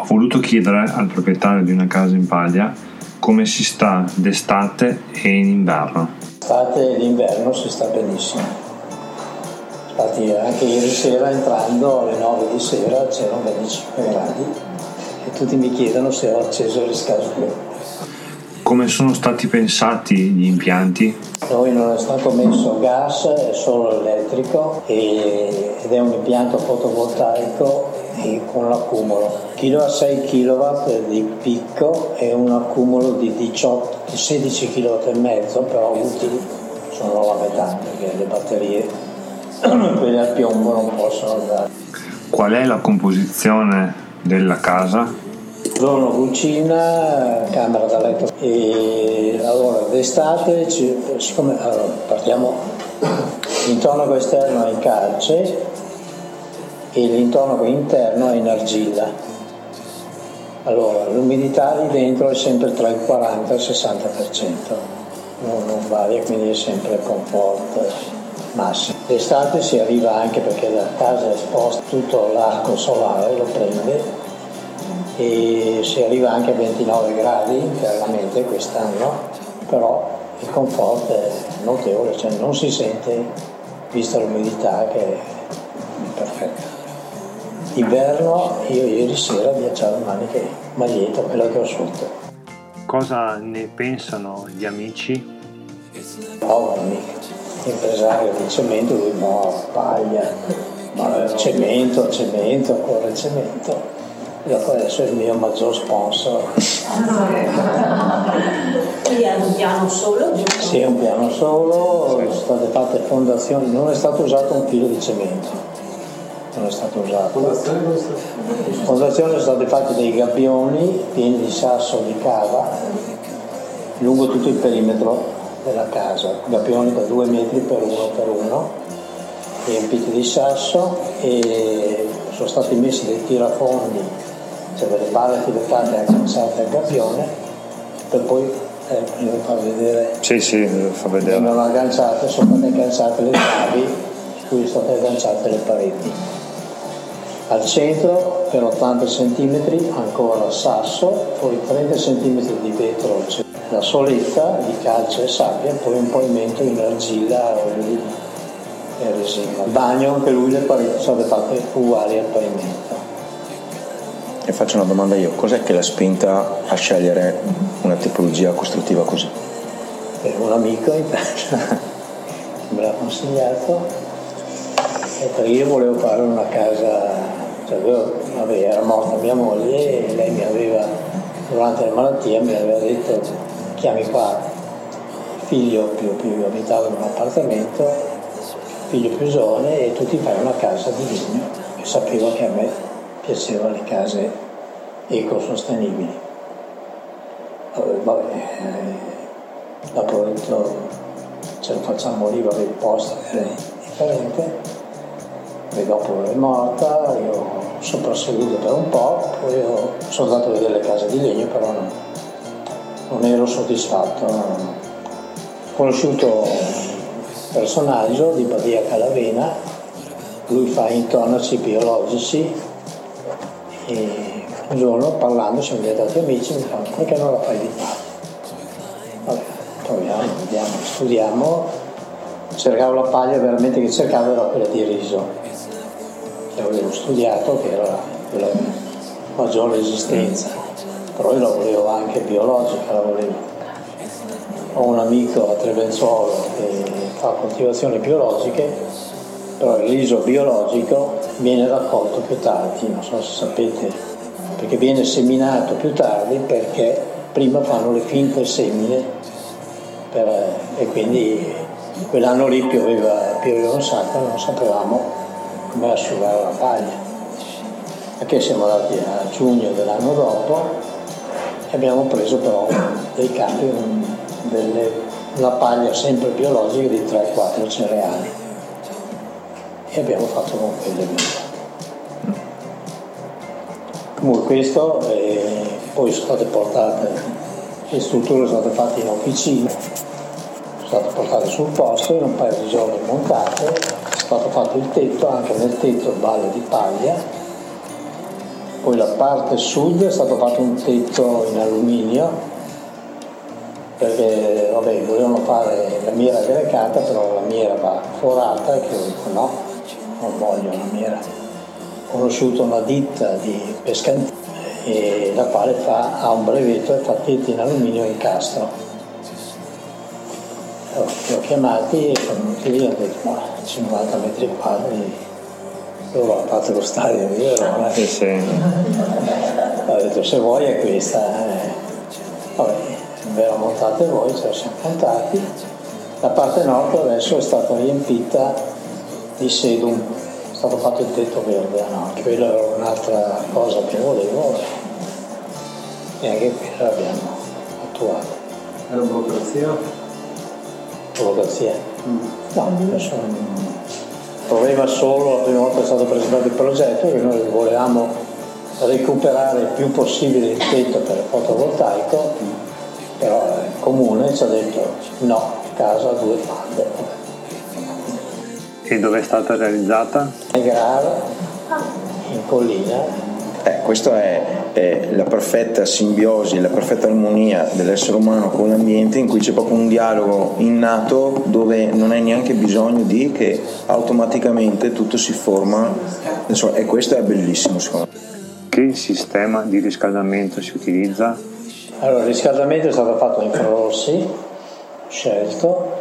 Ho voluto chiedere al proprietario di una casa in paglia come si sta d'estate e in inverno. L'estate e l'inverno si sta benissimo. Infatti anche ieri sera entrando alle 9 di sera c'erano 25 gradi e tutti mi chiedono se ho acceso il riscaldamento. Come sono stati pensati gli impianti? Noi non è stato messo gas, è solo elettrico ed è un impianto fotovoltaico con l'accumulo. Chilo a 6 kW di picco e un accumulo di 18, di 16 kW e mezzo, però utili sono la metà perché le batterie, quelle al piombo non possono andare. Qual è la composizione della casa? Sono cucina, camera da letto e allora d'estate, ci- siccome allora, partiamo, l'intonaco esterno è in calce e l'intonaco interno è in argilla. Allora, l'umidità lì dentro è sempre tra il 40 e il 60%, non, non varia, quindi è sempre comfort massimo. D'estate si arriva anche perché la casa è esposta, tutto l'arco solare lo prende e si arriva anche a 29 gradi internamente quest'anno, però il comfort è notevole, cioè non si sente vista l'umidità che è perfetta. Inverno io ieri sera viaggiavo in maniche maglietta, quella che ho sotto. Cosa ne pensano gli amici? Povero mica, impresario di cemento, lui no, paglia, ma cemento, cemento, ancora il cemento. E dopo adesso è il mio maggior sponsor. Quindi è un piano solo? Sì, è un piano solo, sono state fatte fondazioni, non è stato usato un filo di cemento, non è stato usato. Fondazioni sono state fatte dei gabbioni pieni di sasso di cava lungo tutto il perimetro della casa, gabbioni da due metri per uno per uno, riempiti di sasso e sono stati messi dei tirafondi, cioè delle balle filettate agganciate al gabbione per poi, eh, devo far vedere Sì, sì, fa vedere. vengono agganciate, sono state agganciate le travi, cui sono state agganciate le pareti. Al centro per 80 cm ancora sasso, poi 30 cm di vetro, cioè la soletta di calce e sabbia, poi un pavimento in argilla o e resina. Il bagno anche lui le pareti sono fatte uguali al pavimento. E faccio una domanda io, cos'è che l'ha spinta a scegliere una tipologia costruttiva così? per un amico in casa che me l'ha consigliato perché io volevo fare una casa, cioè avevo- vabbè, era morta mia moglie e lei mi aveva, durante la malattia mi aveva detto chiami qua il figlio più, più abitava in un appartamento, figlio più giovane e tu ti fai una casa di legno e sapevo che a me piacevano le case ecosostenibili. Vabbè, eh, dopo ho detto ce lo facciamo lì, vabbè, il posto era differente, e dopo è morta, io ho soprasseguito per un po', poi sono andato a vedere le case di legno, però non, non ero soddisfatto. Ho conosciuto un personaggio di Badia Calavena, lui fa intonaci biologici e un giorno parlando siamo diventati amici mi fa perché non la fai di? Vabbè, proviamo, vediamo, studiamo. Cercavo la paglia veramente che cercavo era quella di riso. Che avevo studiato che era quella di maggior resistenza. Però io la volevo anche biologica, la volevo. Ho un amico a Trevenzuolo che fa coltivazioni biologiche, però il riso biologico viene raccolto più tardi, non so se sapete, perché viene seminato più tardi perché prima fanno le finte semine per- e quindi quell'anno lì pioveva, pioveva un sacco e non sapevamo asciugare la paglia. Perché siamo andati a giugno dell'anno dopo e abbiamo preso però dei campi, delle- una paglia sempre biologica di 3-4 cereali e abbiamo fatto con quelle vita. Comunque questo, poi sono state portate, le strutture sono state fatte in officina, sono state portate sul posto, in un paio di giorni montate, stato fatto il tetto, anche nel tetto balle di paglia poi la parte sud è stato fatto un tetto in alluminio perché vabbè, volevano fare la miera grecata però la miera va forata e che ho detto no, non voglio la miera. Ho conosciuto una ditta di pescanti e la quale fa, ha un brevetto e fa tetti in alluminio e incastro. Li ho chiamati e sono venuti lì e ho detto ma 50 metri quadri loro hanno fatto lo stadio io non è Sì, sì. ho detto se vuoi è questa eh. vabbè ve la montate voi ce la siamo montati la parte nord adesso è stata riempita di sedum è stato fatto il tetto verde no? quella era un'altra cosa che volevo e anche quella l'abbiamo attuata Era burocrazia? Burocrazia no adesso il problema solo la prima volta che è stato presentato il progetto che noi volevamo recuperare il più possibile il tetto per il fotovoltaico però il comune ci ha detto no, casa due falde E dove è stata realizzata? e Grara in collina Eh, questa è, è la perfetta simbiosi, la perfetta armonia dell'essere umano con l'ambiente in cui c'è proprio un dialogo innato dove non hai neanche bisogno di che automaticamente tutto si forma Insomma, e questo è bellissimo secondo me. Che sistema di riscaldamento si utilizza? Allora, il riscaldamento è stato fatto a infrarossi, scelto,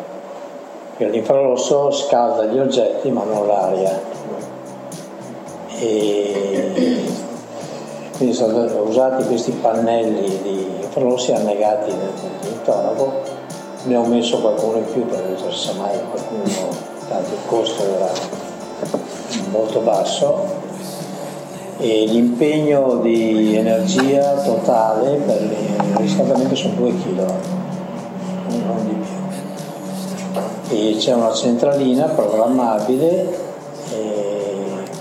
perché l'infrarosso scalda gli oggetti ma non l'aria. E quindi sono usati questi pannelli di infrarossi annegati nel nell'intonaco, ne ho messo qualcuno in più perché sa mai qualcuno, tanto il costo era molto basso e l'impegno di energia totale per il riscaldamento sono 2 kW, non di più. E c'è una centralina programmabile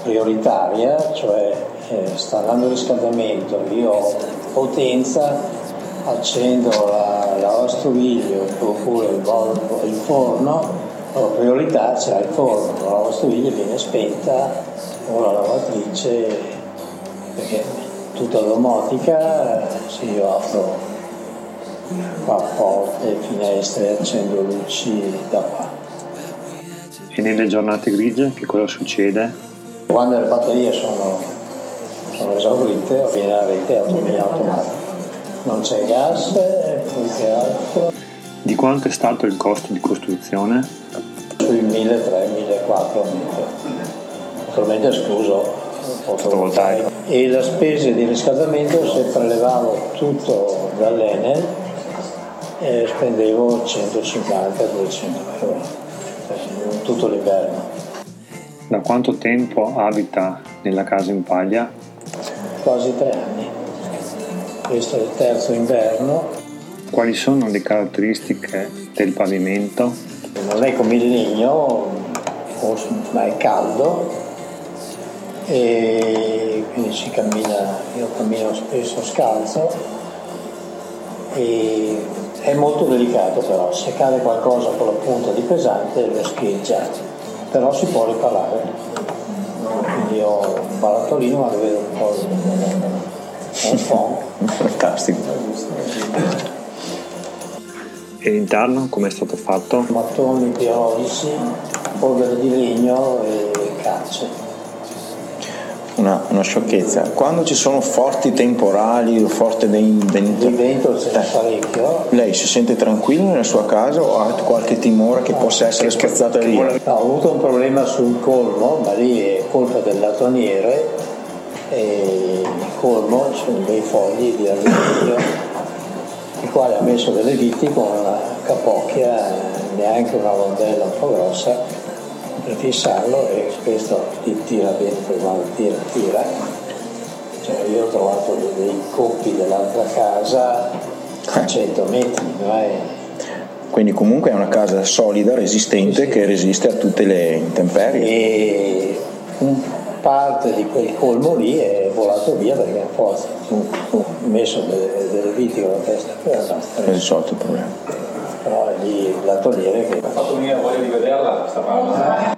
prioritaria, cioè eh, sta andando il riscaldamento, io ho potenza, accendo la, la lavastoviglie oppure il, bol- il forno, ho priorità c'è il forno, la lavastoviglie viene spenta o la lavatrice perché tutta domotica, se io apro qua porte, finestre, accendo luci da qua. E nelle giornate grigie che cosa succede? Quando le batterie sono, sono esaurite, viene la rete automatica. Non c'è gas, e poi che altro, Di quanto è stato il costo di costruzione? sui 1300-1400 metri. Naturalmente escluso il fotovoltaico. E la spesa di riscaldamento, se prelevavo tutto dall'Enel, eh, spendevo 150-200 euro, cioè, tutto l'inverno. Da quanto tempo abita nella casa in paglia? Quasi tre anni. Questo è il terzo inverno, Quali sono le caratteristiche del pavimento? non è come il legno, ma è caldo e quindi si cammina, io cammino spesso scalzo e è molto delicato però, se cade qualcosa con la punta di pesante lo schieggia, però si può riparare. Quindi ho un barattolino ma lo vedo un po' un po'. Fantastico. E l'interno come è stato fatto? mattoni biologici, polvere di legno e calce. Una, una sciocchezza. Quando ci sono forti temporali o forte den- Di vento, n'è parecchio. lei si sente tranquillo nella sua casa o ha qualche timore che possa essere spazzata via? No, ho avuto un problema sul colmo, ma lì è colpa del latoniere. E il colmo sono dei fogli di alluminio, il quale ha messo delle viti con una capocchia, neanche una rondella un po' grossa, fissarlo e questo ti tira dentro, quando tira, tira. Cioè, io ho trovato dei coppi dell'altra casa a 100 metri, non è Quindi comunque è una casa solida, resistente, che resiste a tutte le intemperie. e parte di quel colmo lì è volato via perché a forza ho messo delle, delle viti con la testa per È risolto il problema. Però lì il latoniere che Ha fatto venire voglia di vederla, sta parola.